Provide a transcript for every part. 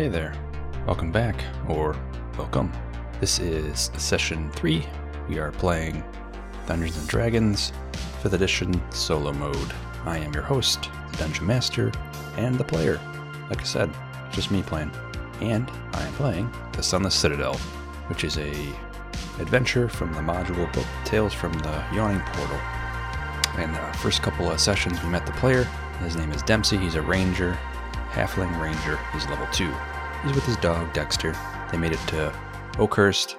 Hey there. Welcome back, or welcome. This is session 3. We are playing Dungeons and Dragons 5th Edition solo mode. I am your host, the Dungeon Master, and the player. Like I said, just me playing. And I am playing The Sunless Citadel, which is a adventure from the module book Tales from the Yawning Portal. In the first couple of sessions, we met the player. His name is Dempsey. He's a ranger, halfling ranger. He's level 2. He's with his dog, Dexter. They made it to Oakhurst,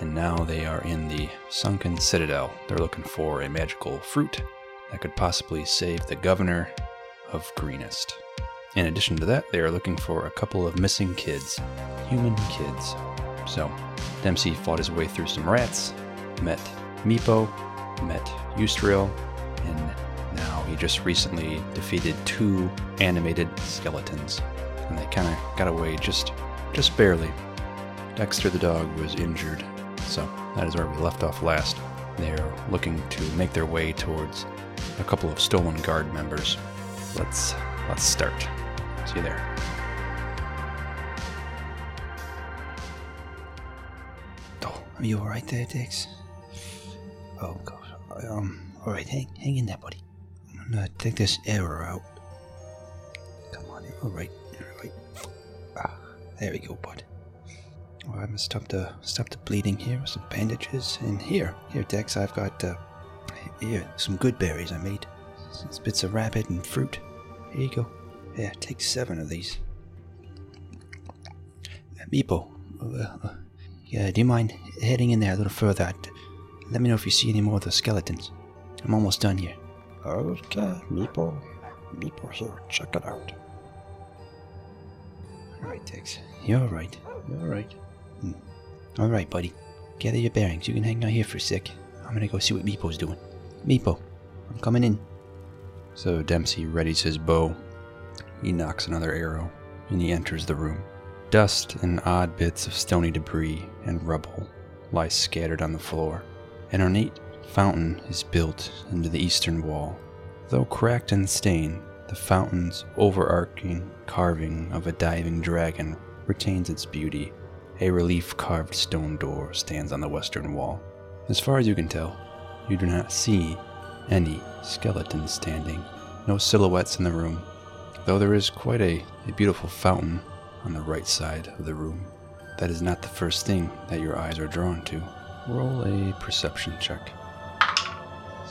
and now they are in the Sunless Citadel. They're looking for a magical fruit that could possibly save the governor of Greenest. In addition to that, they are looking for a couple of missing kids, human kids. So, Dempsey fought his way through some rats, met Meepo, met Yusdrayl, and now he just recently defeated two animated skeletons. And they kind of got away just just barely. Dexter the dog was injured, so that is where we left off last. They're looking to make their way towards a couple of stolen guard members. Let's let's start. See you there. Oh, are you all right there, Dex? Oh gosh. Um. All right, hang, hang in there, buddy. I'm gonna take this arrow out. Come on, you're there we go, bud. Right, I'm gonna stop the stop the bleeding here with some bandages. And here, here, Dex, I've got uh, here some good berries I made. Bits of rabbit and fruit. Here you go. Yeah, take seven of these. Uh, Meepo, uh, uh, yeah, do you mind heading in there a little further? I'd- Let me know if you see any more of the skeletons. I'm almost done here. Okay, Meepo. Meepo here, check it out. All right, Tex. You're all right. You're all right. Hmm. All right, buddy. Gather your bearings. You can hang out here for a sec. I'm gonna go see what Meepo's doing. Meepo, I'm coming in. So Dempsey readies his bow. He knocks another arrow, and he enters the room. Dust and odd bits of stony debris and rubble lie scattered on the floor. An ornate fountain is built into the eastern wall. Though cracked and stained, the fountain's overarching carving of a diving dragon retains its beauty. A relief carved stone door stands on the western wall. As far as you can tell, you do not see any skeletons standing, no silhouettes in the room, though there is quite a, a beautiful fountain on the right side of the room. That is not the first thing that your eyes are drawn to. Roll a perception check.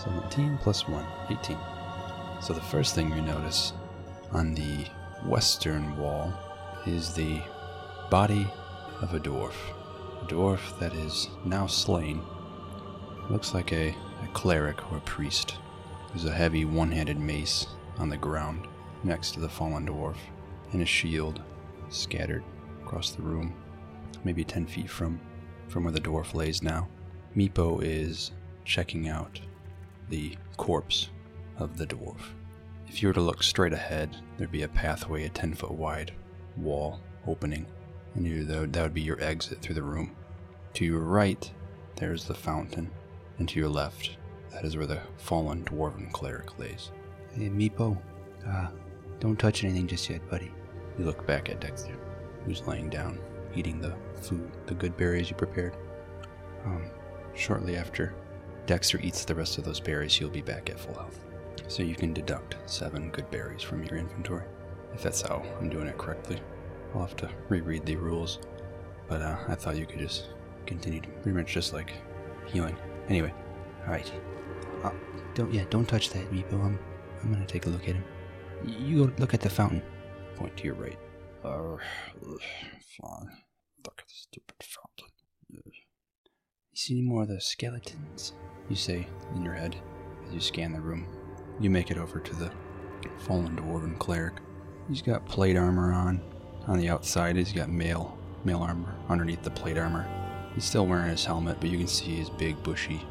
17 plus 1, 18. So the first thing you notice on the western wall is the body of a dwarf. A dwarf that is now slain. Looks like a, a cleric or a priest. There's a heavy one handed mace on the ground next to the fallen dwarf, and a shield scattered across the room, maybe 10 feet from, from where the dwarf lays now. Meepo is checking out the corpse of the dwarf. If you were to look straight ahead, there'd be a pathway, a 10 foot wide wall opening, and you, that would- be your exit through the room. To your right, there's the fountain, and to your left, that is where the fallen dwarven cleric lays. Hey, Meepo, uh, don't touch anything just yet, buddy. You look back at Dexter, who's laying down, eating the food, the good berries you prepared. Um, shortly after Dexter eats the rest of those berries, he'll be back at full health. So you can deduct seven good berries from your inventory, if that's how I'm doing it correctly. I'll have to reread the rules, but uh, I thought you could just continue to pretty much just like healing. Anyway, All right. Uh, don't yeah, don't touch that, Meepo. I'm I'm gonna take a look at him. You go look at the fountain. point to your right. Uh, fine. Look at the stupid fountain. You see any more of the skeletons? You say in your head as you scan the room. You make it over to the fallen dwarven cleric. He's got plate armor on. On the outside, he's got mail mail armor underneath the plate armor. He's still wearing his helmet, but you can see his big bushy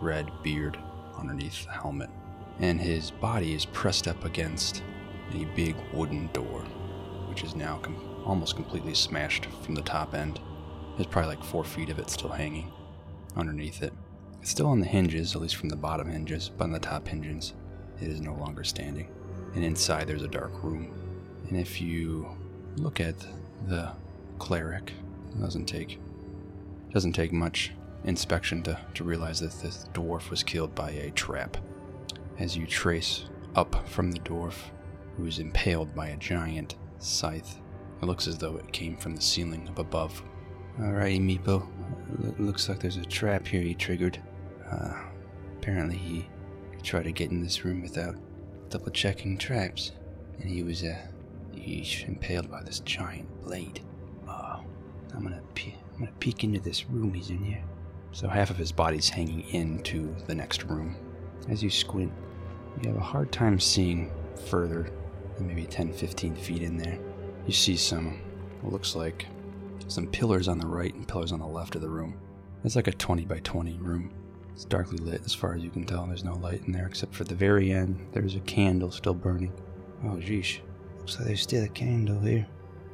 red beard underneath the helmet. And his body is pressed up against a big wooden door, which is now com- almost completely smashed from the top end. There's probably like four feet of it still hanging underneath it. It's still on the hinges, at least from the bottom hinges, but on the top hinges, it is no longer standing. And inside, there's a dark room. And if you look at the cleric. It doesn't take doesn't take much inspection to, to realize that this dwarf was killed by a trap. As you trace up from the dwarf, who is impaled by a giant scythe, it looks as though it came from the ceiling up above. Alrighty, Meepo. L- looks like there's a trap here he triggered. Uh, apparently he tried to get in this room without double checking traps, and he was uh, he's impaled by this giant blade. Oh, I'm gonna pe- I'm gonna peek into this room he's in here. So half of his body's hanging into the next room. As you squint, you have a hard time seeing further than maybe 10, 15 feet in there. You see some, what looks like some pillars on the right and pillars on the left of the room. It's like a 20 by 20 room. It's darkly lit as far as you can tell. There's no light in there except for the very end. There's a candle still burning. Oh, jeez. Looks like there's still a candle here.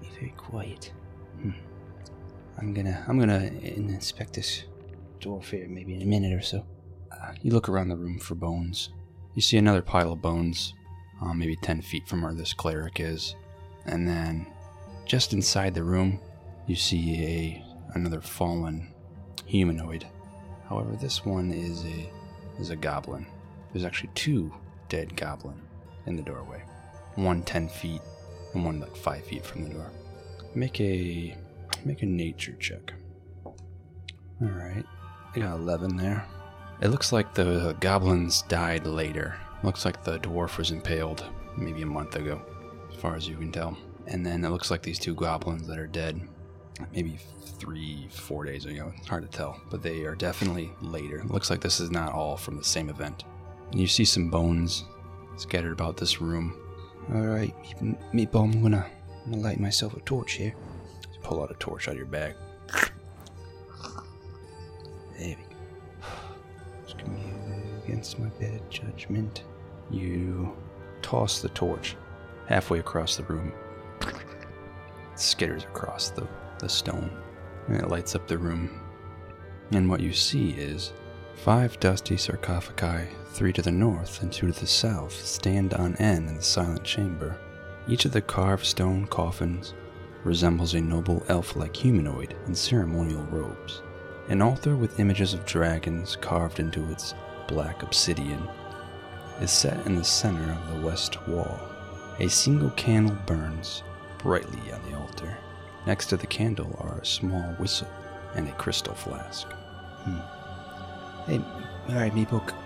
Be very quiet. Hmm. I'm gonna I'm gonna inspect this dwarf here maybe in a minute or so. Uh, you look around the room for bones. You see another pile of bones, uh, maybe 10 feet from where this cleric is. And then, just inside the room, you see a another fallen humanoid. However, this one is a is a goblin. There's actually two dead goblin in the doorway. One 10 feet and one like 5 feet from the door. Make a make a nature check. All right. I got 11 there. It looks like the goblins died later. Looks like the dwarf was impaled maybe a month ago, as far as you can tell. And then it looks like these two goblins that are dead maybe three, four days ago. It's hard to tell, but they are definitely later. It looks like this is not all from the same event. And you see some bones scattered about this room. Alright, Meatball, I'm gonna, I'm gonna light myself a torch here. Just pull out a torch out of your bag. There we go. Just gonna be against my bad judgment. You toss the torch halfway across the room. It skitters across the, the stone, and it lights up the room. And what you see is five dusty sarcophagi, three to the north and two to the south, stand on end in the silent chamber. Each of the carved stone coffins resembles a noble elf like humanoid in ceremonial robes. An altar with images of dragons carved into its black obsidian is set in the center of the west wall. A single candle burns brightly on the altar. Next to the candle are a small whistle and a crystal flask. Hmm. Hey, alright, Meepo, c-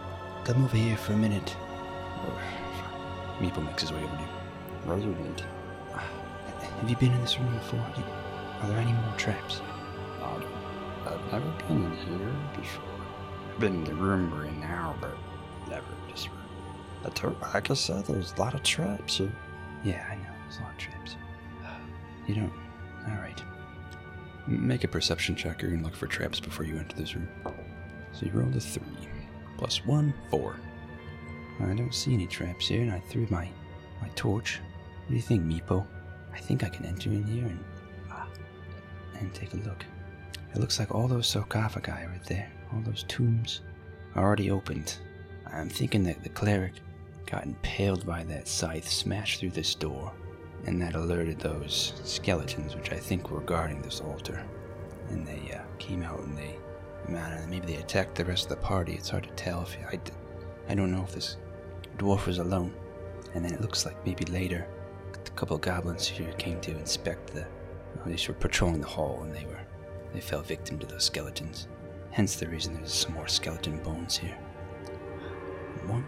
come over here for a minute. Meeple makes his way over to you. Resident. Have you been in this room before? Are there any more traps? I've, I've never been in here before. I've been in the room we're in now, but never in this room. I told, like I said, there's a lot of traps here. Yeah, I know. There's a lot of traps. You don't. Alright. Make a perception check. You're gonna look for traps before you enter this room. So you rolled a three. Plus one, four. I don't see any traps here, and I threw my my torch. What do you think, Meepo? I think I can enter in here and ah, and take a look. It looks like all those sarcophagi right there, all those tombs, are already opened. I'm thinking that the cleric got impaled by that scythe smashed through this door, and that alerted those skeletons, which I think were guarding this altar. And they uh, came out and they, don't maybe they attacked the rest of the party. It's hard to tell if I, I don't know if this dwarf was alone. And then it looks like maybe later, a couple of goblins here came to inspect the. They were patrolling the hall, and they were, they fell victim to those skeletons. Hence the reason there's some more skeleton bones here. One.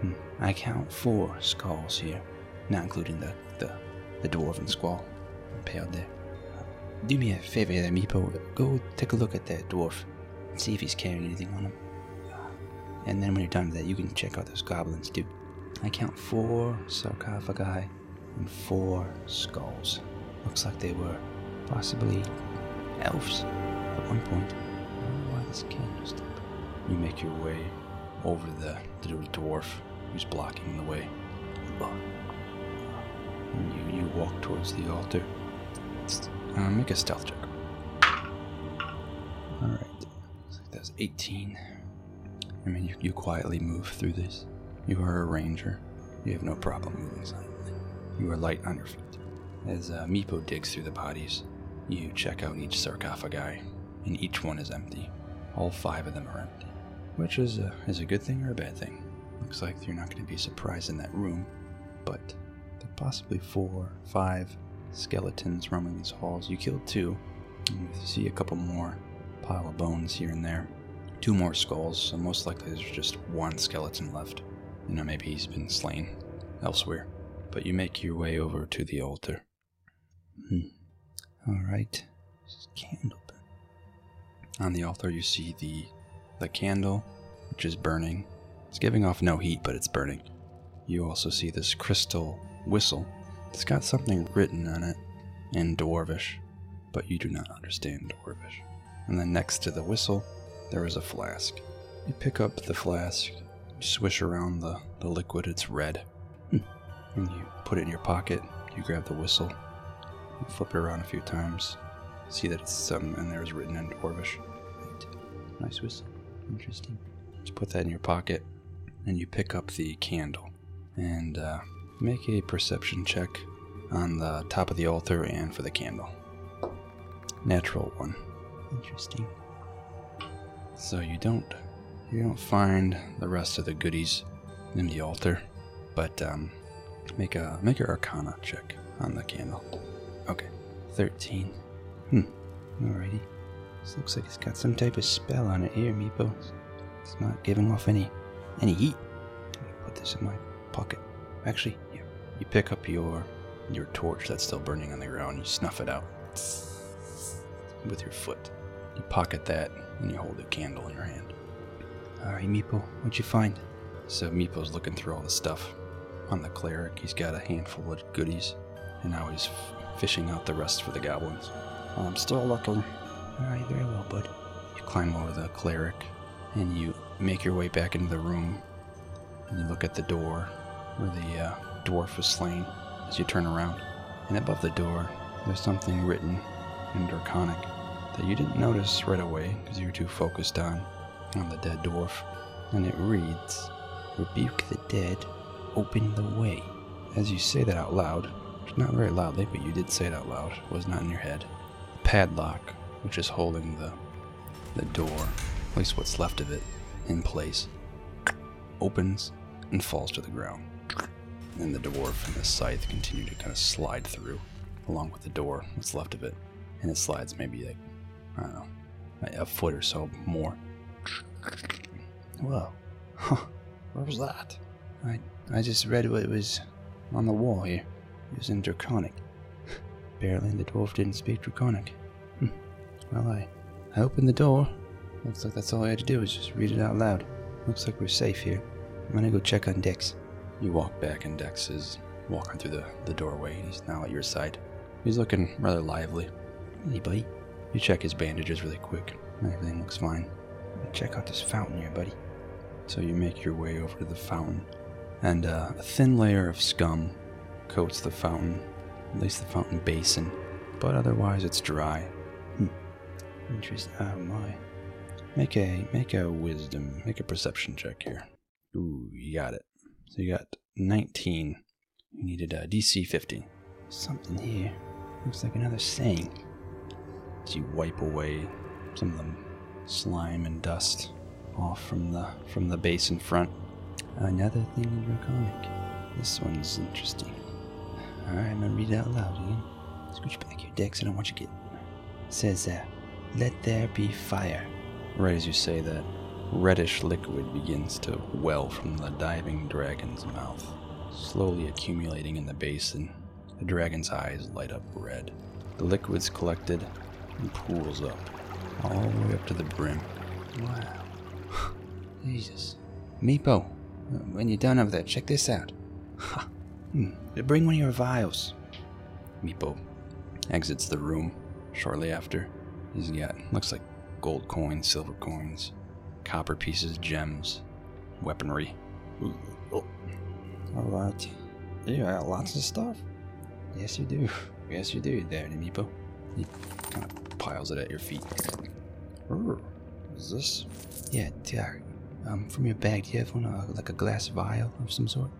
Hmm. I count four skulls here, not including the the, the dwarven skull impaled there. Uh, do me a favor there, Meepo. Go take a look at that dwarf. and See if he's carrying anything on him. Uh, and then when you're done with that, you can check out those goblins too. I count four sarcophagi and four skulls. Looks like they were possibly elves at one point. Why this candle's still there. You make your way over the, little dwarf who's blocking the way. And you, you walk towards the altar. Uh, make a stealth check. Alright. Like that's 18. I mean, you, you quietly move through this. You are a ranger. You have no problem moving silently. You are light on your feet. As uh, Meepo digs through the bodies, you check out each sarcophagi, and each one is empty. All five of them are empty, which is a, is a good thing or a bad thing. Looks like you're not going to be surprised in that room, but possibly four, five skeletons roaming these halls. You killed two, you see a couple more pile of bones here and there. Two more skulls, so most likely there's just one skeleton left. You know, maybe he's been slain elsewhere. But you make your way over to the altar. Hmm. All right. Candle. On the altar, you see the the candle, which is burning. It's giving off no heat, but it's burning. You also see this crystal whistle. It's got something written on it in Dwarvish, but you do not understand Dwarvish. And then next to the whistle, there is a flask. You pick up the flask, you swish around the, the liquid, it's red. Hmm. And you put it in your pocket, you grab the whistle, you flip it around a few times, see that it's something and there is written in Dwarvish. Nice whistle. Interesting. Just put that in your pocket, and you pick up the candle and uh, make a perception check on the top of the altar and for the candle. Natural one. Interesting. So you don't you don't find the rest of the goodies in the altar, but um, make a make your Arcana check on the candle. Okay, thirteen. Hmm. Alrighty. This looks like it's got some type of spell on it here, Meepo. It's not giving off any any heat. Let me put this in my pocket. Actually. You pick up your your torch that's still burning on the ground. You snuff it out with your foot. You pocket that and you hold the candle in your hand. Alright, Meepo, what'd you find? So Meepo's looking through all the stuff on the cleric. He's got a handful of goodies, and now he's f- fishing out the rest for the goblins. I'm still looking. Alright, very well, bud. You climb over the cleric, and you make your way back into the room. And you look at the door where the uh, dwarf was slain as you turn around. And above the door, there's something written in Draconic that you didn't notice right away because you were too focused on on the dead dwarf. And it reads, Rebuke the dead, open the way. As you say that out loud, not very loudly, but you did say it out loud, was not in your head. The padlock, which is holding the the door, at least what's left of it, in place, opens and falls to the ground. And the dwarf and the scythe continue to kind of slide through, along with the door, what's left of it. And it slides maybe like, I don't know, a foot or so more. Whoa. Huh. Where was that? I, I just read what was on the wall here. It was in Draconic. Apparently the dwarf didn't speak Draconic. Hmm. Well, I, I opened the door. Looks like that's all I had to do was just read it out loud. Looks like we're safe here. I'm gonna go check on Dex. You walk back, and Dex is walking through the, the doorway. He's now at your side. He's looking rather lively. Anybody? You check his bandages really quick. Everything looks fine. Check out this fountain here, buddy. So you make your way over to the fountain, and uh, a thin layer of scum coats the fountain, at least the fountain basin, but otherwise it's dry. Hmm. Interesting. Oh my. Make a make a wisdom, make a perception check here. Ooh, you got it. So you got 19. You needed a DC 15. Something here. Looks like another saying. As you wipe away some of the slime and dust off from the from the base in front. Another thing in Draconic. This one's interesting. Alright, I'm gonna read it out loud again. Scooch back your Dex. I don't want you to get. It says, uh, let there be fire. Right as you say that, reddish liquid begins to well from the diving dragon's mouth, slowly accumulating in the basin. The dragon's eyes light up red. The liquid's collected and pools up, all the way up to the brim. Wow. Jesus. Meepo, when you're done over there, check this out. Ha. Hmm. Bring one of your vials. Meepo exits the room shortly after. He's got, looks like gold coins, silver coins, copper pieces, gems, weaponry. Oh. All right. You got lots of stuff. Yes, you do. Yes, you do, there, Meepo. He kind of piles it at your feet. Is this? Yeah. Um, from your bag, do you have one, uh, like a glass vial of some sort?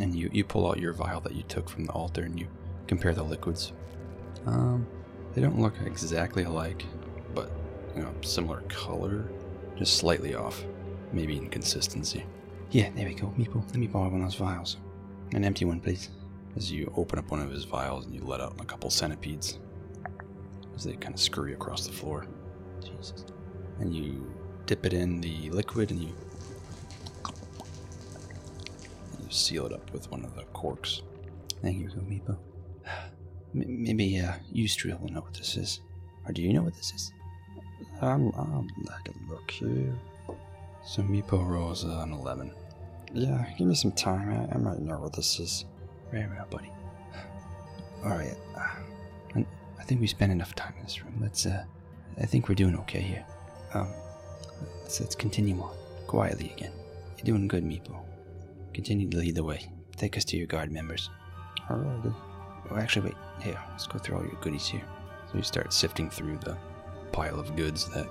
And you, you pull out your vial that you took from the altar and you compare the liquids. Um, they don't look exactly alike, but you know, similar color, just slightly off, maybe inconsistency. Yeah, there we go. Meepo, let me borrow one of those vials. An empty one, please. As you open up one of his vials and you let out a couple centipedes, as they kind of scurry across the floor, Jesus. and you dip it in the liquid and you, and you seal it up with one of the corks. Thank you, Meepo. Maybe uh, you, will know what this is. Or do you know what this is? Um, um, I can look here. So Meepo rolls uh, an 11. Yeah, give me some time. I, I might know what this is. Very well, buddy. All right. Uh, I- think we spent enough time in this room. Let's. Uh, I think we're doing okay here. Um, let's, let's continue on quietly again. You're doing good, Meepo. Continue to lead the way. Take us to your guard members. Alrighty. Oh, actually, wait. Here, let's go through all your goodies here. So you start sifting through the pile of goods that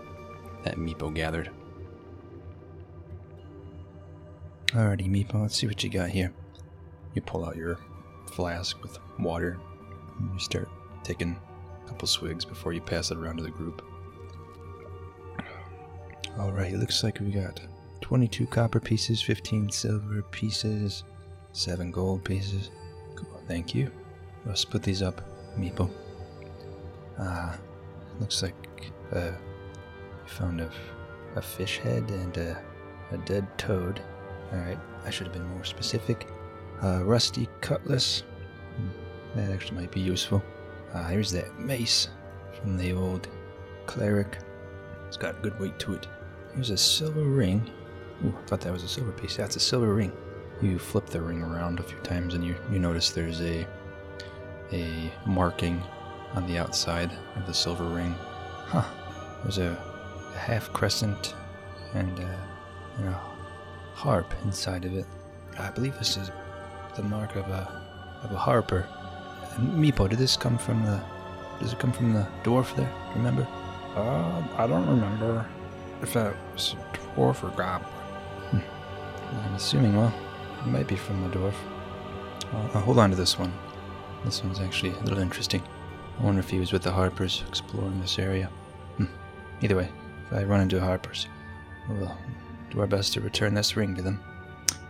that Meepo gathered. Alrighty, Meepo. Let's see what you got here. You pull out your flask with water and you start taking a couple swigs before you pass it around to the group. All right, looks like we got 22 copper pieces, 15 silver pieces, 7 gold pieces. Cool, thank you. We'll split these up, Meepo. Ah, looks like uh, found a, a fish head and a, a dead toad. All right, I should have been more specific. A rusty cutlass. Hmm, That actually might be useful. Ah, here's that mace from the old cleric. It's got good weight to it. Here's a silver ring. Ooh, I thought that was a silver piece. That's a silver ring. You flip the ring around a few times and you, you notice there's a a marking on the outside of the silver ring. Huh. There's a, a half crescent and a, and a harp inside of it. I believe this is the mark of a of a harper. Meepo, did this come from the? Does it come from the dwarf there? Remember? Um, I don't remember if that was a dwarf or goblin. Hmm. I'm assuming. Well, it might be from the dwarf. Well, I'll hold on to this one. This one's actually a little interesting. I wonder if he was with the Harpers exploring this area. Either way, if I run into Harpers, we'll do our best to return this ring to them.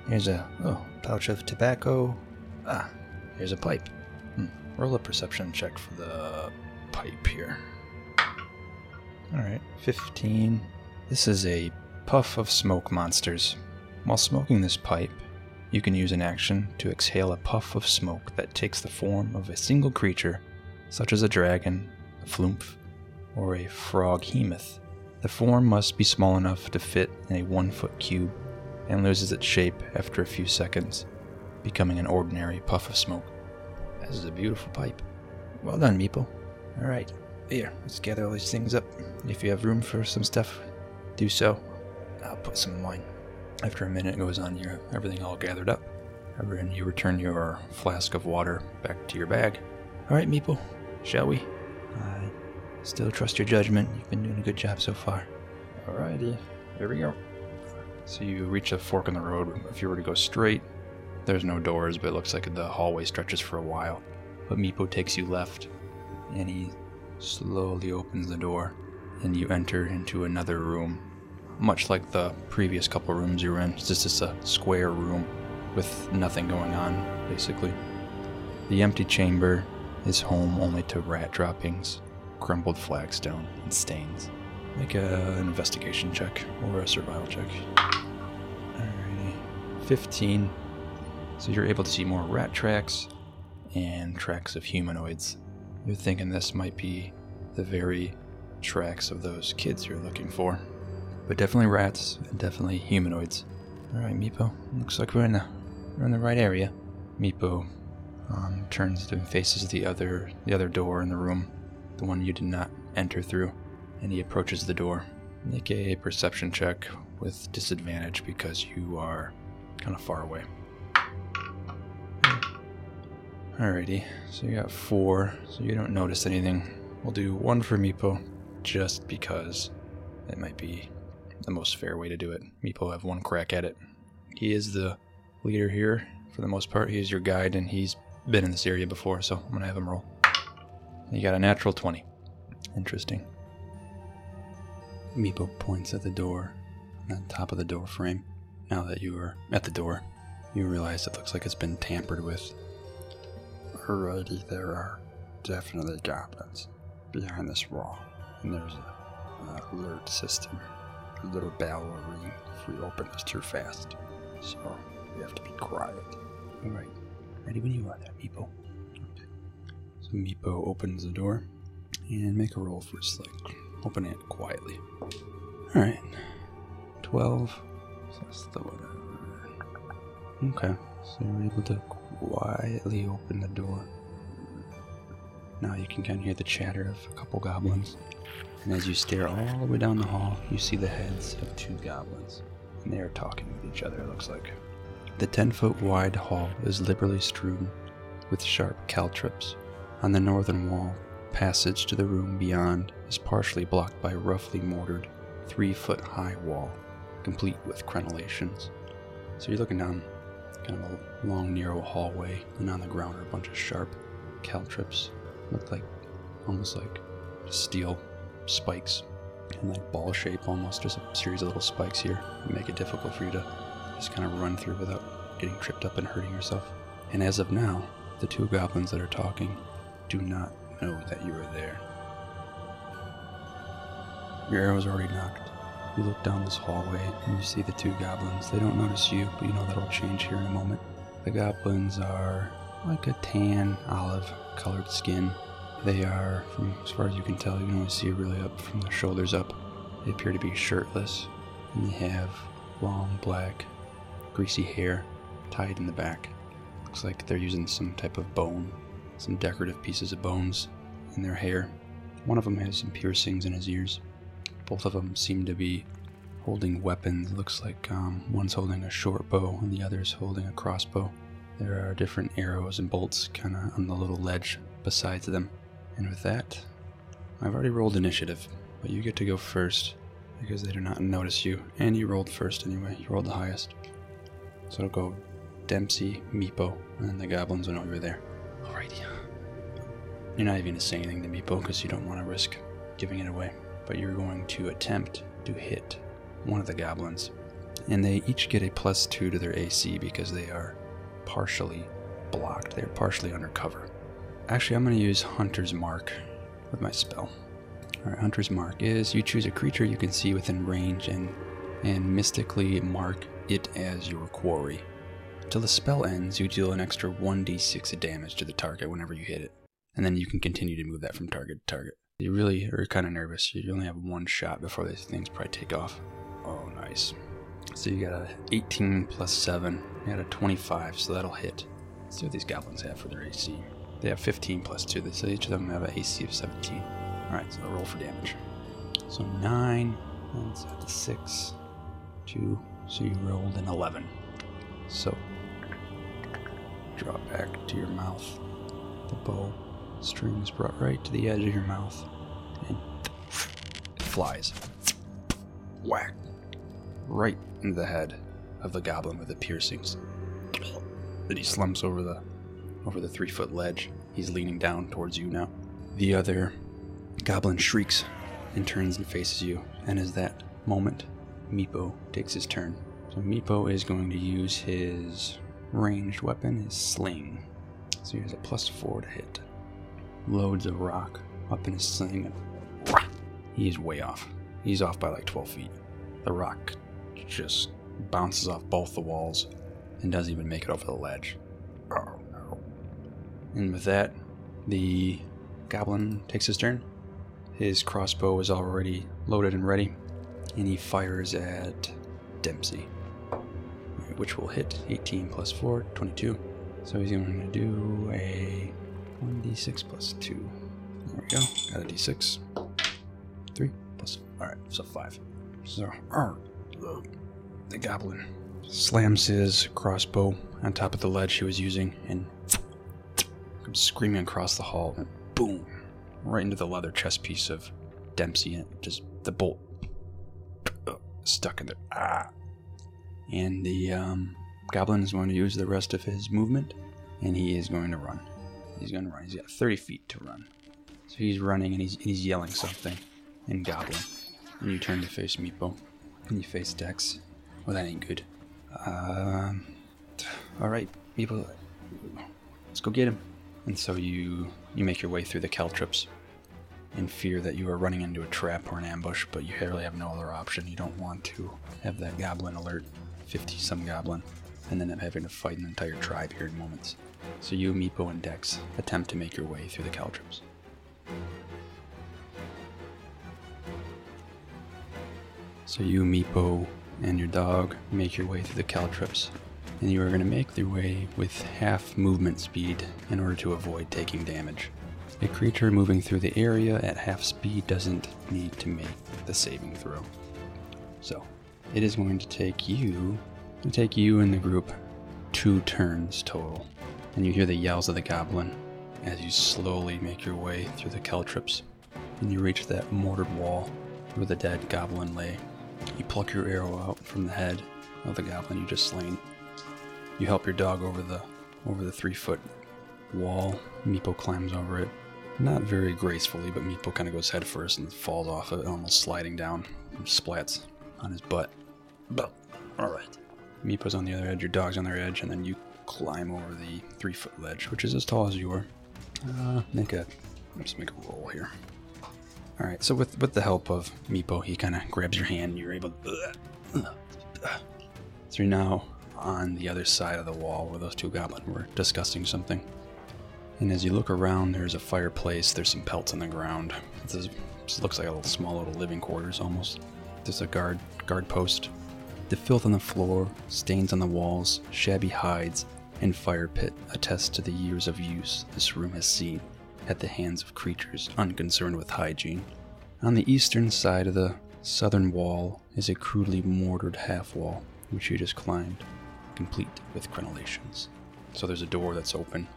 Here's a oh pouch of tobacco. Ah, here's a pipe. Hmm. Roll a perception check for the pipe here. All right, 15. This is a puff of smoke monsters. While smoking this pipe, you can use an action to exhale a puff of smoke that takes the form of a single creature, such as a dragon, a flumph, or a froghemoth. The form must be small enough to fit in a one foot cube and loses its shape after a few seconds, becoming an ordinary puff of smoke. This is a beautiful pipe. Well done, Meeple. All right, here, let's gather all these things up. If you have room for some stuff, do so. I'll put some in mine. After a minute goes on, you have everything all gathered up. And you return your flask of water back to your bag. All right, Meeple, shall we? I still trust your judgment. You've been doing a good job so far. Alrighty, here we go. So you reach a fork in the road. If you were to go straight, there's no doors, but it looks like the hallway stretches for a while. But Meepo takes you left, and he slowly opens the door, and you enter into another room. Much like the previous couple rooms you were in, it's just, just a square room with nothing going on, basically. The empty chamber is home only to rat droppings, crumbled flagstone, and stains. Make a, an investigation check or a survival check. Alrighty. 15. So you're able to see more rat tracks and tracks of humanoids. You're thinking this might be the very tracks of those kids you're looking for. But definitely rats and definitely humanoids. All right, Meepo. Looks like we're in the we're in the right area. Meepo um, turns and faces the other the other door in the room, the one you did not enter through, and he approaches the door. Make a perception check with disadvantage because you are kind of far away. Alrighty, so you got four, so you don't notice anything. We'll do one for Meepo, just because it might be the most fair way to do it. Meepo have one crack at it. He is the leader here for the most part. He is your guide, and he's been in this area before, so I'm gonna have him roll. You got a natural 20. Interesting. Meepo points at the door, on top of the door frame. Now that you are at the door, you realize it looks like it's been tampered with. Alrighty, there are definitely goblins behind this wall, and there's a, a alert system. A little bell will ring if we open this too fast. So we have to be quiet. Alright. Ready when you are there, Meepo. Meepo opens the door and make a roll for like open it quietly. Alright. 12 plus the whatever. Okay. So you're able to quietly open the door. Now you can kind of hear the chatter of a couple goblins. And as you stare all the way down the hall, you see the heads of two goblins. And they are talking with each other, it looks like. The 10 foot wide hall is liberally strewn with sharp caltrops. On the northern wall, passage to the room beyond is partially blocked by a roughly mortared, three foot high wall, complete with crenellations. So you're looking down kind of a long, narrow hallway, and on the ground are a bunch of sharp caltrops. Look like almost like steel spikes and like ball shape almost. Just a series of little spikes here make it difficult for you to just kind of run through without getting tripped up and hurting yourself. And as of now, the two goblins that are talking do not know that you are there. Your arrow's already knocked. You look down this hallway and you see the two goblins. They don't notice you, but you know that'll change here in a moment. The goblins are like a tan, olive colored skin. They are, from as far as you can tell, you can only see really up from the shoulders up. They appear to be shirtless, and they have long, black, greasy hair tied in the back. Looks like they're using some type of bone, some decorative pieces of bones in their hair. One of them has some piercings in his ears. Both of them seem to be holding weapons. Looks like um, one's holding a short bow and the other's holding a crossbow. There are different arrows and bolts kind of on the little ledge besides them. And with that, I've already rolled initiative, but you get to go first because they do not notice you. And you rolled first anyway. You rolled the highest. So it'll go Dempsey, Meepo, and the goblins will know you're there. Alrighty. You're not even going to say anything to Meepo because you don't want to risk giving it away. But you're going to attempt to hit one of the goblins. And they each get a plus two to their AC because they are partially blocked. They're partially undercover. Actually, I'm going to use Hunter's Mark with my spell. Alright, Hunter's Mark is you choose a creature you can see within range and, and mystically mark it as your quarry. Till the spell ends, you deal an extra 1d6 of damage to the target whenever you hit it. And then you can continue to move that from target to target. You really are kind of nervous. You only have one shot before these things probably take off. Oh, nice. So you got a 18 plus 7. You got a 25, so that'll hit. Let's see what these goblins have for their AC. They have 15 plus 2, so each of them have an AC of 17. Alright, so roll for damage. So 9, that's at the 6, 2, so you rolled an 11. So, draw back to your mouth. The bow string is brought right to the edge of your mouth and it flies. Whack! Right into the head of the goblin with the piercings. Then he slumps over the over the three foot ledge. He's leaning down towards you now. The other goblin shrieks and turns and faces you. And as that moment, Meepo takes his turn. So Meepo is going to use his ranged weapon, is sling. So he has a plus four to hit. Loads of rock up in his sling, and he is way off. He's off by like 12 feet. The rock just bounces off both the walls and doesn't even make it over the ledge. And with that, the goblin takes his turn. His crossbow is already loaded and ready, and he fires at Dempsey, which will hit 18 plus 4, 22. So he's going to do a 1d6 plus 2. There we go. Got a d6. 3 plus. Alright, so 5. So, the goblin slams his crossbow on top of the ledge he was using and comes screaming across the hall and boom, right into the leather chest piece of Dempsey and just the bolt uh, stuck in there. Ah. And the um, goblin is going to use the rest of his movement and he is going to run. He's going to run. He's got 30 feet to run. So he's running and he's, and he's yelling something in Goblin. And you turn to face Meepo. And you face Dex. Well, that ain't good. Um, all right, Meepo, let's go get him. And so you you make your way through the caltrops in fear that you are running into a trap or an ambush, but you really have no other option. You don't want to have that goblin alert 50 some goblin and then I'm having to fight an entire tribe here in moments. So you, Meepo, and Dex attempt to make your way through the caltrops. So you, Meepo, and your dog make your way through the caltrops, and you are going to make your way with half movement speed in order to avoid taking damage. A creature moving through the area at half speed doesn't need to make the saving throw. So, it is going to take you, to take you and the group two turns total. And you hear the yells of the goblin as you slowly make your way through the caltrops, and you reach that mortared wall where the dead goblin lay. You pluck your arrow out from the head of the goblin you just slain. You help your dog over the over the three foot wall. Meepo climbs over it. Not very gracefully, but Meepo kind of goes head first and falls off it, almost sliding down, and splats on his butt. But, alright. Meepo's on the other edge, your dog's on their edge, and then you climb over the three foot ledge, which is as tall as you are. Uh, make a, let's make a roll here. All right, so with with the help of Meepo, he kind of grabs your hand, and you're able. To, uh, uh, uh. so you're now on the other side of the wall where those two goblins were discussing something. And as you look around, there's a fireplace. There's some pelts on the ground. This, this looks like a little small little living quarters almost. There's a guard guard post. The filth on the floor, stains on the walls, shabby hides, and fire pit attest to the years of use this room has seen at the hands of creatures unconcerned with hygiene. On the eastern side of the southern wall is a crudely mortared half wall, which you just climbed, complete with crenellations. So there's a door that's open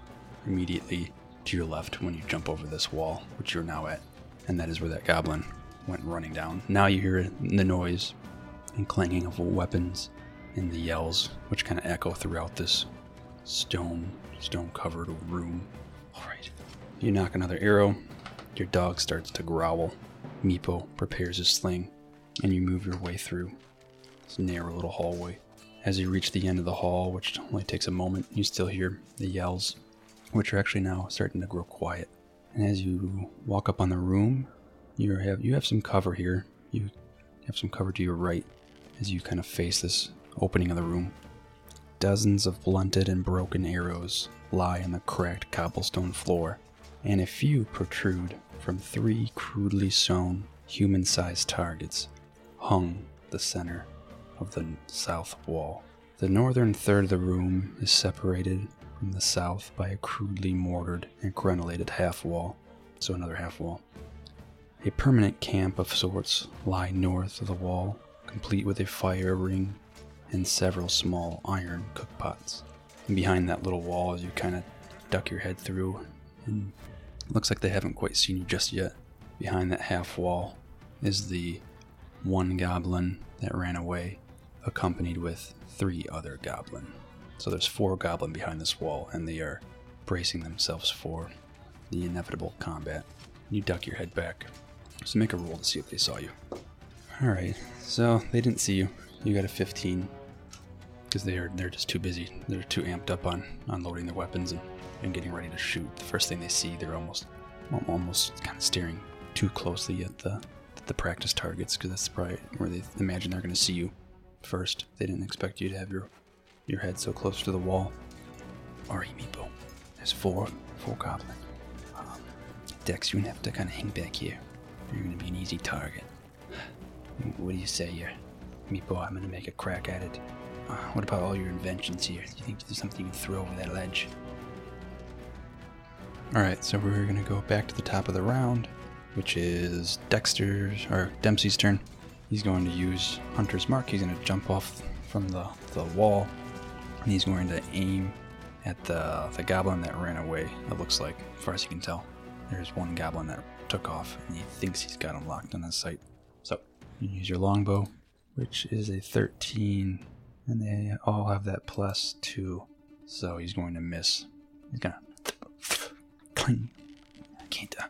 immediately to your left when you jump over this wall, which you're now at, and that is where that goblin went running down. Now you hear the noise and clanging of weapons and the yells, which kind of echo throughout this stone, stone covered room. All right. You knock another arrow, your dog starts to growl. Meepo prepares his sling, and you move your way through this narrow little hallway. As you reach the end of the hall, which only takes a moment, you still hear the yells, which are actually now starting to grow quiet. And as you walk up on the room, you have you have some cover here. You have some cover to your right as you kind of face this opening of the room. Dozens of blunted and broken arrows lie on the cracked cobblestone floor, and a few protrude from three crudely sewn, human sized targets hung the center of the south wall. The northern third of the room is separated from the south by a crudely mortared and crenellated half wall, so another half wall. A permanent camp of sorts lie north of the wall, complete with a fire ring and several small iron cookpots. And behind that little wall, as you kind of duck your head through, and looks like they haven't quite seen you just yet. Behind that half wall is the one goblin that ran away, accompanied with three other goblin. So there's four goblin behind this wall, and they are bracing themselves for the inevitable combat. You duck your head back. So make a roll to see if they saw you. Alright, so they didn't see you. You got a 15. Because they're they're just too busy. They're too amped up on unloading their weapons and, and getting ready to shoot. The first thing they see, they're almost almost kind of staring too closely at the the practice targets because that's probably where they imagine they're going to see you first. They didn't expect you to have your your head so close to the wall. Ari Meepo, there's four four goblin. Um, Dex, you're gonna have to kind of hang back here. You're gonna be an easy target. What do you say here? Meepo, I'm gonna make a crack at it. Uh, what about all your inventions here? Do you think there's something you can throw over that ledge? Alright, so we're gonna go back to the top of the round, which is Dexter's, or Dempsey's turn. He's going to use Hunter's Mark. He's gonna jump off from the, the wall, and he's going to aim at the, the goblin that ran away, it looks like, as far as you can tell. There's one goblin that took off, and he thinks he's got him locked on his sight. Use your longbow, which is a 13, and they all have that plus 2. So he's going to miss He's gonna cling. Can't. And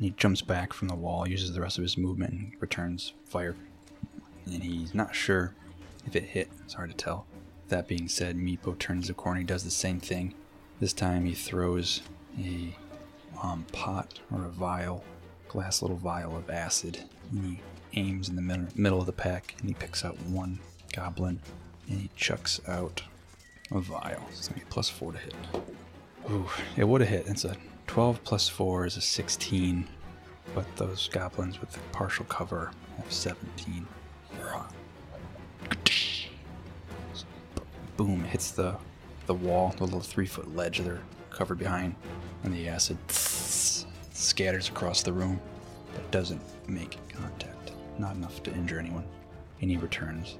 he jumps back from the wall, uses the rest of his movement, and returns fire. And he's not sure if it hit. It's hard to tell. That being said, Meepo turns the corner. He does the same thing. This time he throws a um, pot or a vial, glass little vial of acid. And he aims in the middle, middle of the pack and he picks out one goblin and he chucks out a vial. So it's gonna be plus four to hit. Ooh, it would have hit. It's a 12 plus 4 is a 16, but those goblins with the partial cover have 17. Boom, hits the, the wall, the little three foot ledge they're covered behind, and the acid scatters across the room, but doesn't make contact. Not enough to injure anyone. And he returns.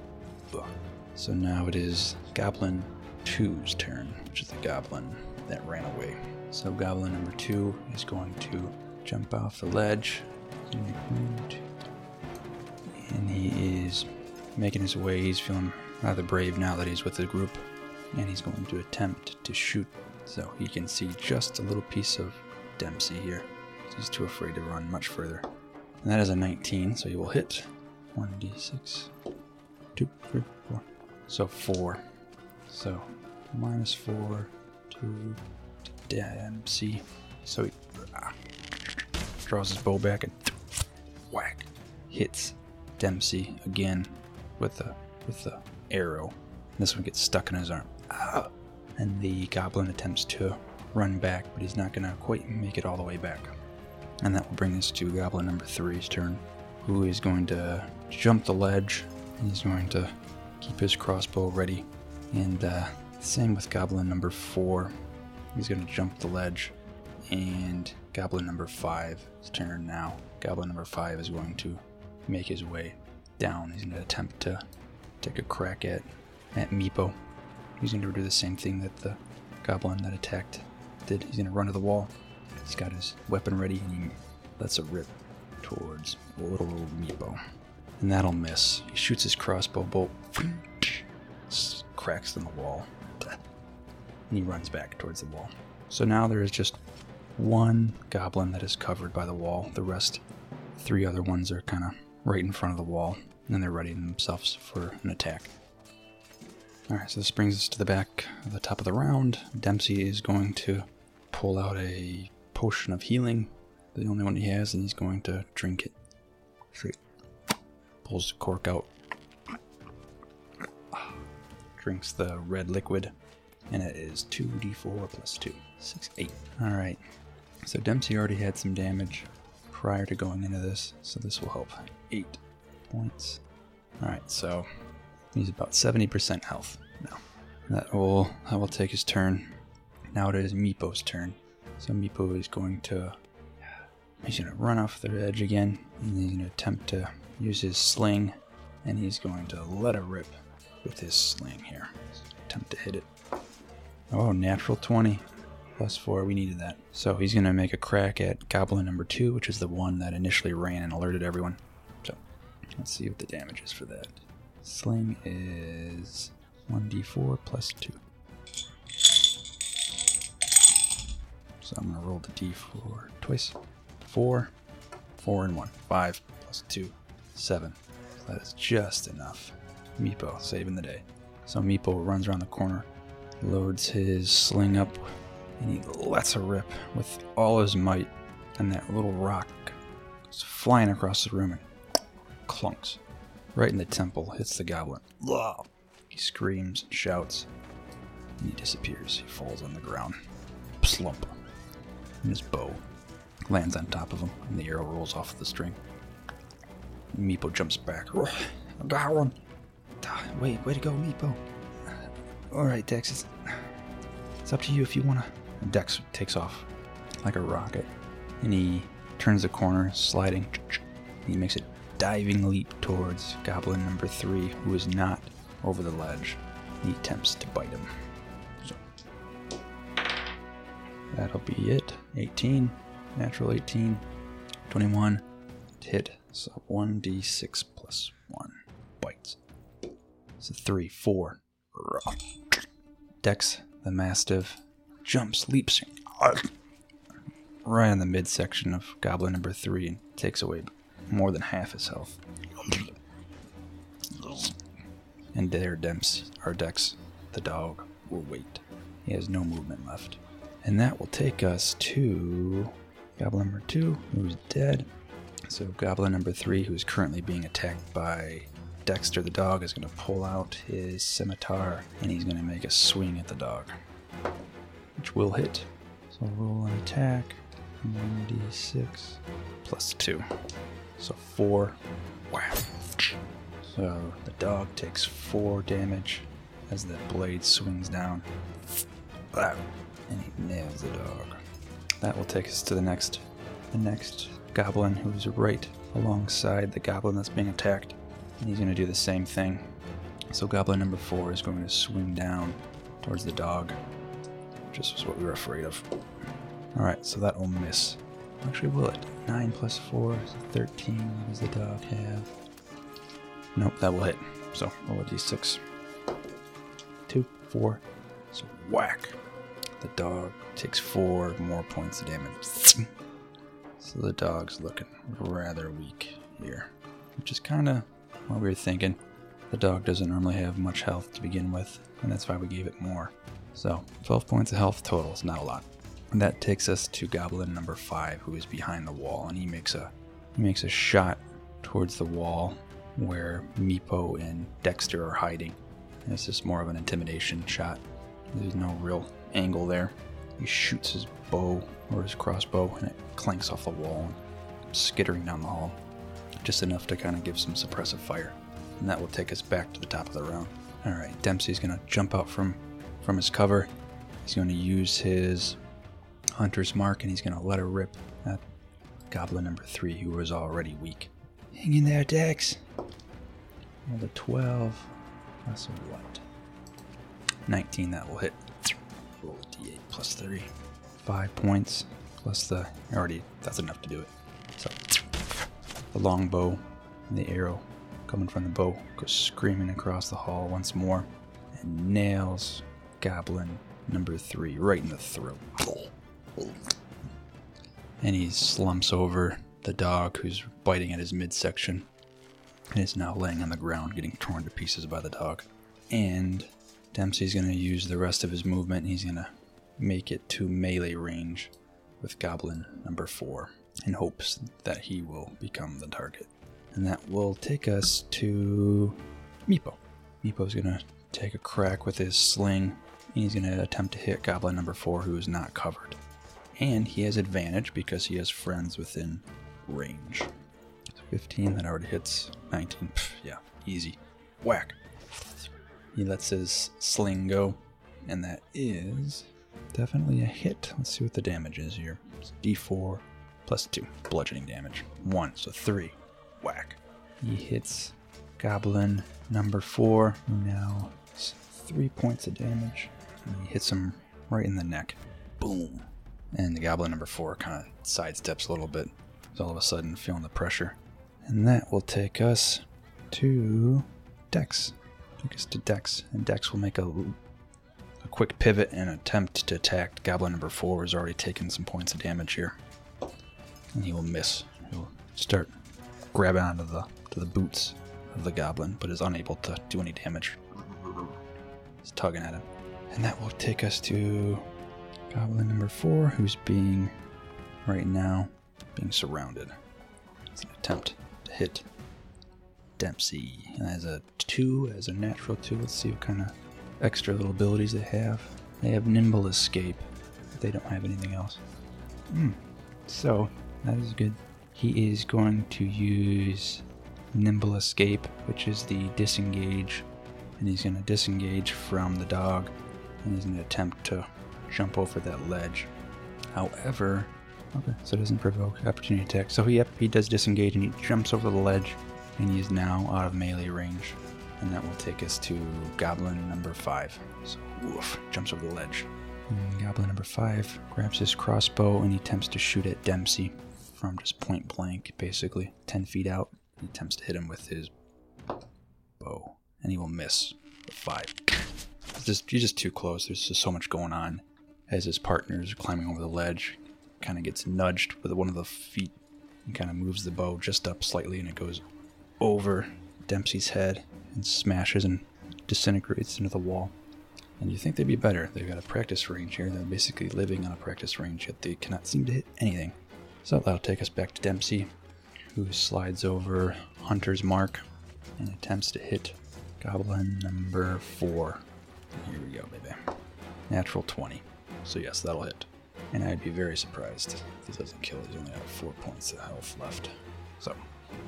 So now it is Goblin 2's turn, which is the goblin that ran away. So goblin number two is going to jump off the ledge. And he is making his way. He's feeling rather brave now that he's with the group. And he's going to attempt to shoot. So he can see just a little piece of Dempsey here. He's too afraid to run much further. And that is a 19, so he will hit. 1d6. 2, 3, 4. So 4. So minus 4 to Dempsey. So he ah, draws his bow back and whack hits Dempsey again with the with the arrow. This one gets stuck in his arm. Ah. And the goblin attempts to run back, but he's not gonna quite make it all the way back. And that will bring us to goblin number three's turn, who is going to jump the ledge. He's going to keep his crossbow ready. And uh, same with goblin number four. He's going to jump the ledge. And goblin number five's turn now. Goblin number five is going to make his way down. He's going to attempt to take a crack at, at Meepo. He's going to do the same thing that the goblin that attacked did. He's going to run to the wall. He's got his weapon ready and he lets a rip towards a little old Meepo. And that'll miss. He shoots his crossbow bolt, cracks in the wall, and he runs back towards the wall. So now there is just one goblin that is covered by the wall. The rest, three other ones, are kind of right in front of the wall, and they're readying themselves for an attack. Alright, so this brings us to the back of the top of the round. Dempsey is going to pull out a potion of healing, the only one he has, and he's going to drink it. Straight. Pulls the cork out. Drinks the red liquid, and it is 2d4 plus 2. 6, 8. Alright. So Dempsey already had some damage prior to going into this, so this will help. 8 points. Alright, so he's about 70% health now. That will, that will take his turn. Now it is Meepo's turn. So is going to. He's going to run off the edge again, and he's going to attempt to use his sling, and he's going to let it rip with his sling here. Attempt to hit it. Oh, natural 20 plus 4. We needed that. So he's going to make a crack at goblin number 2, which is the one that initially ran and alerted everyone. So let's see what the damage is for that. Sling is 1d4 plus 2. So I'm to roll the d4 twice. 4, 4 and 1. 5 plus 2, 7. So that is just enough. Meepo saving the day. So Meepo runs around the corner, loads his sling up, and he lets a rip with all his might. And that little rock goes flying across the room and clunks right in the temple, hits the goblin. He screams and shouts, and he disappears. He falls on the ground. Slump. And his bow lands on top of him, and the arrow rolls off the string. Meepo jumps back. Oh, I got one. Wait, way to go, Meepo. All right, Dex. It's, it's up to you if you want to. Dex takes off like a rocket, and he turns the corner, sliding. He makes a diving leap towards Goblin number three, who is not over the ledge. He attempts to bite him. So that'll be it. 18, natural 18, 21 to hit. So 1d6 plus 1 bites. So 3, 4. Dex, the Mastiff, jumps, leaps right in the midsection of goblin number three and takes away more than half his health. And there, Demps, our Dex, the dog, will wait. He has no movement left. And that will take us to goblin number two, who's dead. So, goblin number three, who's currently being attacked by Dexter the dog, is going to pull out his scimitar and he's going to make a swing at the dog, which will hit. So, roll an attack 1d6 plus 2. So, 4. Wow. So, the dog takes 4 damage as the blade swings down. Wow. And he nails the dog. That will take us to the next the next goblin who's right alongside the goblin that's being attacked. And he's going to do the same thing. So goblin number 4 is going to swing down towards the dog. Just was what we were afraid of. Alright, so that will miss. Actually, will it? 9 plus 4 is 13. What does the dog have? Nope, that will hit. So roll a d6. 2, 4. So whack. The dog takes 4 more points of damage. So the dog's looking rather weak here. Which is kind of what we were thinking. The dog doesn't normally have much health to begin with, and that's why we gave it more. So, 12 points of health total is not a lot. And that takes us to goblin number 5 who is behind the wall and he makes a he makes a shot towards the wall where Meepo and Dexter are hiding. And it's just more of an intimidation shot. There's no real angle there. He shoots his bow or his crossbow and it clanks off the wall and skittering down the hall. Just enough to kind of give some suppressive fire. And that will take us back to the top of the round. Alright, Dempsey's gonna jump out from, from his cover. He's gonna use his hunter's mark and he's gonna let her rip at goblin number three, who was already weak. Hang in there, Dex. Roll a 12 plus a what? 19, that will hit. Roll a d8 plus 3. 5 points plus the. Already, that's enough to do it. So, the long bow and the arrow coming from the bow goes screaming across the hall once more and nails goblin number 3 right in the throat. And he slumps over the dog who's biting at his midsection and is now laying on the ground getting torn to pieces by the dog. And Dempsey's going to use the rest of his movement. He's going to make it to melee range with Goblin number four in hopes that he will become the target. And that will take us to Meepo. Meepo's going to take a crack with his sling. And he's going to attempt to hit Goblin number four, who is not covered. And he has advantage because he has friends within range. 15, that already hits. 19, pff, yeah, easy. Whack. He lets his sling go, and that is definitely a hit. Let's see what the damage is here. It's d4 plus 2, bludgeoning damage. 1, so 3. Whack. He hits Goblin number 4, who now 3 points of damage. And he hits him right in the neck. Boom. And the Goblin number 4 kind of sidesteps a little bit. He's all of a sudden feeling the pressure. And that will take us to Dex. Take to Dex. And Dex will make a, a quick pivot and attempt to attack. Goblin number four has already taken some points of damage here. And he will miss. He'll start grabbing onto the to the boots of the goblin, but is unable to do any damage. He's tugging at him. And that will take us to goblin number four, who's being right now being surrounded. It's an attempt to hit Dempsey. And as a two, as a natural two, let's see what kind of extra little abilities they have. They have nimble escape, but they don't have anything else. Hmm. So that is good. He is going to use nimble escape, which is the disengage, and he's going to disengage from the dog, and he's going to attempt to jump over that ledge. However, okay, so it doesn't provoke opportunity attack. So he, yep, he does disengage and he jumps over the ledge, and he is now out of melee range. And that will take us to Goblin number five. So, woof, jumps over the ledge. And Goblin number five grabs his crossbow and he attempts to shoot at Dempsey from just point blank, basically, 10 feet out. He attempts to hit him with his bow, and he will miss with five. It's just, you're just too close. There's just so much going on. as his partner's climbing over the ledge, kind of gets nudged with one of the feet and kind of moves the bow just up slightly and it goes over Dempsey's head and smashes and disintegrates into the wall. And you think they'd be better. They've got a practice range here. They're basically living on a practice range, yet they cannot seem to hit anything. So that'll take us back to Dempsey, who slides over Hunter's mark and attempts to hit Goblin number four. Here we go, baby. Natural 20. So yes, that'll hit. And I'd be very surprised if this doesn't kill. He's only got four points of health left. So,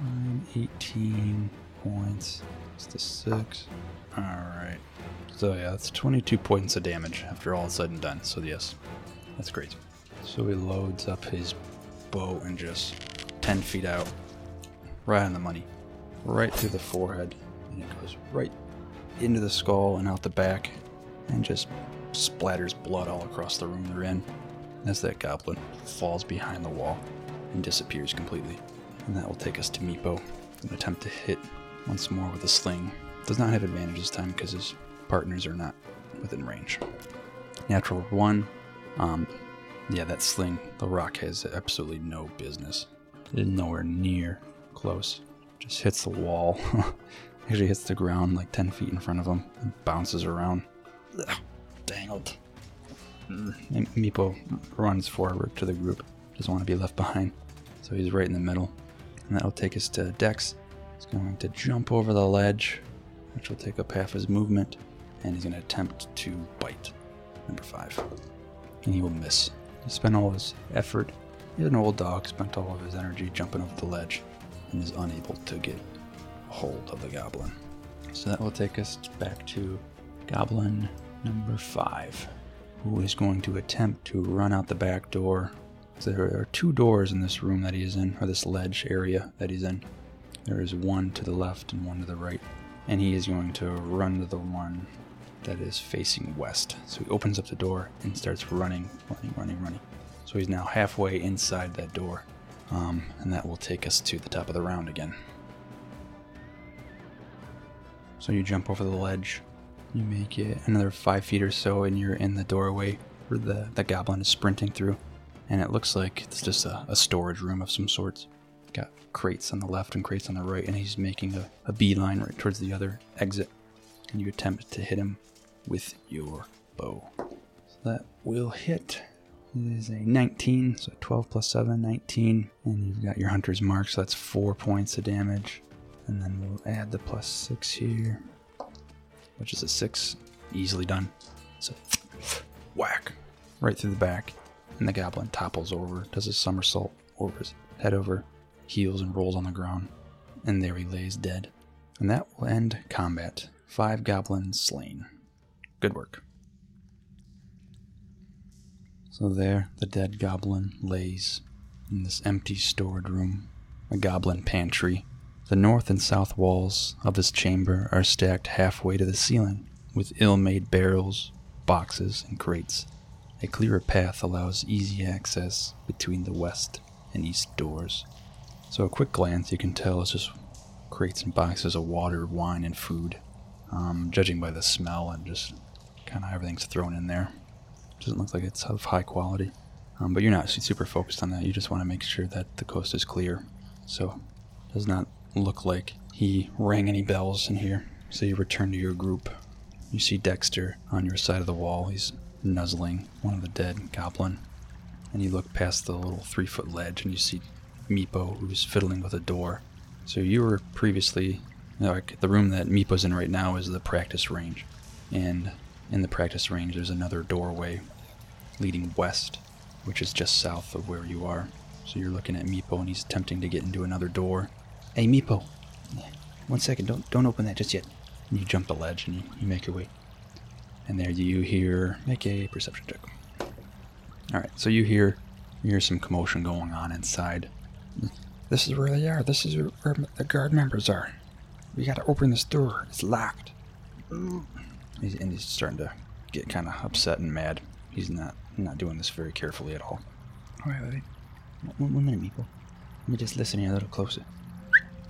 um, 18 points. It's the six. Alright. So yeah, that's 22 points of damage after all is said and done. So yes, that's great. So he loads up his bow and just 10 feet out, right on the money, right through the forehead, and it goes right into the skull and out the back, and just splatters blood all across the room they're in as that goblin falls behind the wall and disappears completely. And that will take us to Meepo, an attempt to hit once more with a sling. Does not have advantage this time because his partners are not within range. Natural one. Um, yeah, that sling, the rock has absolutely no business. It's nowhere near close. Just hits the wall. Actually hits the ground like 10 feet in front of him and bounces around. Ugh, dangled. And Meepo runs forward to the group. Doesn't want to be left behind. So he's right in the middle. And that'll take us to Dex. He's going to jump over the ledge, which will take up half his movement. And he's going to attempt to bite. Number five. And he will miss. He spent all his effort. He's an old dog, spent all of his energy jumping over the ledge and is unable to get hold of the goblin. So that will take us back to goblin number five who is going to attempt to run out the back door. So there are two doors in this room that he is in, or this ledge area that he's in. There is one to the left and one to the right. And he is going to run to the one that is facing west. So he opens up the door and starts running, running, running, running. So he's now halfway inside that door. Um, and that will take us to the top of the round again. So you jump over the ledge, you make it another five feet or so, and you're in the doorway where the, the goblin is sprinting through. And it looks like it's just a, a storage room of some sorts. Got crates on the left and crates on the right, and he's making a, a beeline right towards the other exit. And you attempt to hit him with your bow. So that will hit. It is a 19, so 12 plus 7, 19. And you've got your hunter's mark, so that's 4 points of damage. And then we'll add the plus 6 here, which is a 6. Easily done. So, whack. Right through the back. And the goblin topples over, does a somersault over his head over, heels, and rolls on the ground. And there he lays dead. And that will end combat. Five goblins slain. Good work. So there, the dead goblin lays in this empty stored room, a goblin pantry. The north and south walls of this chamber are stacked halfway to the ceiling, with ill made barrels, boxes, and crates. A clearer path allows easy access between the west and east doors. So, a quick glance, you can tell it's just crates and boxes of water, wine, and food. Um, judging by the smell and just kind of everything's thrown in there. Doesn't look like it's of high quality. Um, but you're not super focused on that. You just want to make sure that the coast is clear. So, does not look like he rang any bells in here. So you return to your group. You see Dexter on your side of the wall. He's nuzzling one of the dead goblin. And you look past the little three foot ledge and you see Meepo, who's fiddling with a door. So you were previously, like the room that Meepo's in right now is the practice range. And in the practice range, there's another doorway leading west, which is just south of where you are. So you're looking at Meepo and he's attempting to get into another door. Hey, Meepo. One second, don't don't open that just yet. And you jump the ledge and you, you make your way. And there you hear make a perception check. Alright, so you hear you hear some commotion going on inside. This is where they are. This is where the guard members are. We gotta open this door. It's locked. He's, and he's starting to get kind of upset and mad. He's not not doing this very carefully at all. All right, buddy. One, one minute, Meepo. Let me just listen here a little closer.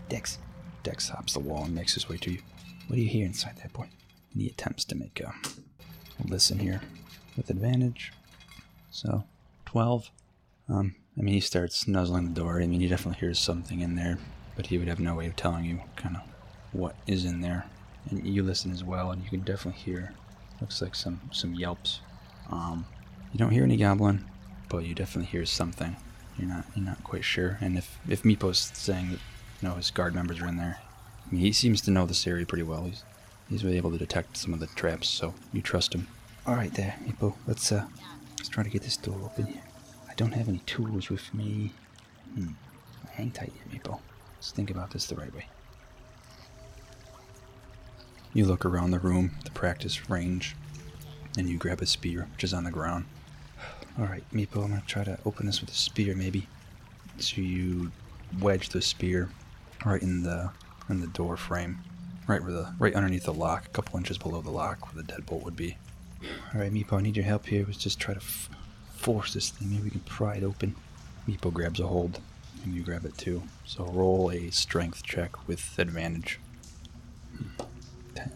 Dex. Dex hops the wall and makes his way to you. What do you hear inside that boy? And he attempts to make a, listen here with advantage. So, 12. Um, I mean, he starts nuzzling the door. I mean, he definitely hears something in there, but he would have no way of telling you kind of what is in there. And you listen as well, and you can definitely hear. Looks like some some yelps. Um, you don't hear any goblin, but you definitely hear something. You're not you're not quite sure. And if if Meepo's saying that you know his guard members are in there, I mean, he seems to know this area pretty well. He's he's really able to detect some of the traps, so you trust him. All right, there, Meepo. Let's uh, let's try to get this door open here. I don't have any tools with me. Hmm. Hang tight here, Meepo. Let's think about this the right way. You look around the room, the practice range, and you grab a spear, which is on the ground. All right, Meepo. I'm gonna try to open this with a spear, maybe. So you wedge the spear right in the in the door frame, right where the right underneath the lock, a couple inches below the lock where the deadbolt would be. All right, Meepo. I need your help here. Let's just try to f- force this thing. Maybe we can pry it open. Meepo grabs a hold, and you grab it too. So roll a strength check with advantage. 10.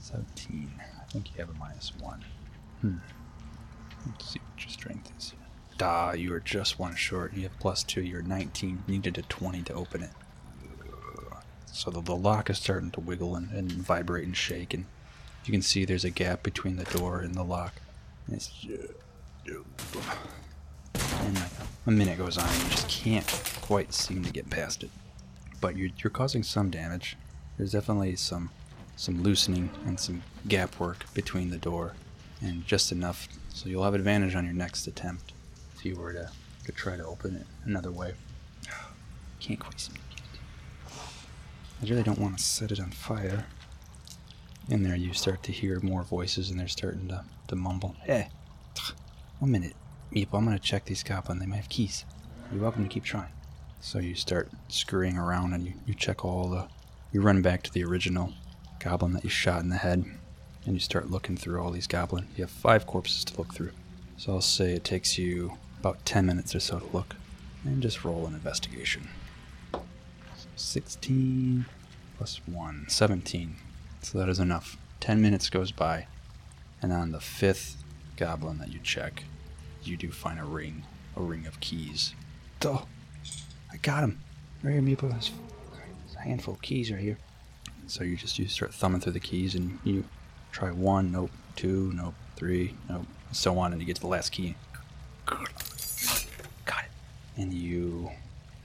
17. I think you have a minus 1. Hmm. Let's see what your strength is. Da, you are just one short. You have plus 2. You're 19. You needed a 20 to open it. So the, the lock is starting to wiggle and, and vibrate and shake. And you can see there's a gap between the door and the lock. And it's and a minute goes on, and you just can't quite seem to get past it. But you're, you're causing some damage. There's definitely some some loosening and some gap work between the door, and just enough so you'll have advantage on your next attempt if you were to, to try to open it another way. Can't quite. I really don't want to set it on fire. In there, you start to hear more voices, and they're starting to, to mumble. Eh, hey, one minute, Meepo. I'm gonna check these goblin. They might have keys. You're welcome to keep trying. So you start scurrying around and you, you check all the. You run back to the original goblin that you shot in the head, and you start looking through all these goblin. You have five corpses to look through. So I'll say it takes you about 10 minutes or so to look, and just roll an investigation. 16 plus 1, 17. So that is enough. 10 minutes goes by, and on the fifth goblin that you check, you do find a ring, a ring of keys. Oh, I got him. Right here, Meepo. There's a handful of keys right here. So you just you start thumbing through the keys and you try one, nope, two, nope, three, nope, and so on, and you get to the last key. Got it. And you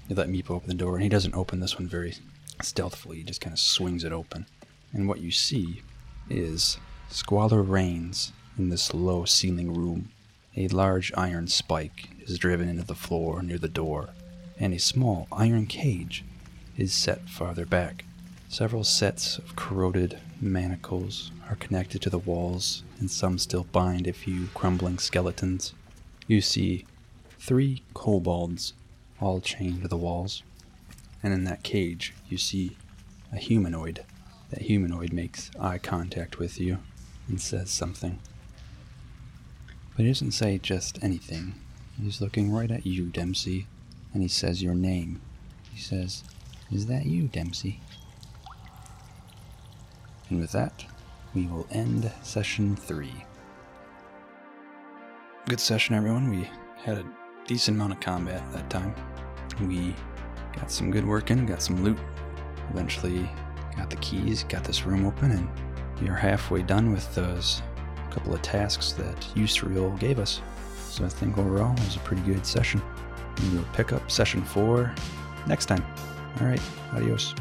you let Meepo open the door, and he doesn't open this one very stealthily. He just kind of swings it open, and what you see is squalor reigns in this low ceiling room. A large iron spike is driven into the floor near the door, and a small iron cage is set farther back. Several sets of corroded manacles are connected to the walls, and some still bind a few crumbling skeletons. You see three kobolds, all chained to the walls, and in that cage you see a humanoid. That humanoid makes eye contact with you and says something. But he doesn't say just anything. He's looking right at you, Dempsey, and he says your name. He says, Is that you, Dempsey? And with that, we will end session three. Good session, everyone. We had a decent amount of combat that time. We got some good work in, got some loot. Eventually, got the keys, got this room open, and we are halfway done with those couple of tasks that Yusdrayl gave us. So I think overall it was a pretty good session. We will pick up session four next time. All right, adios.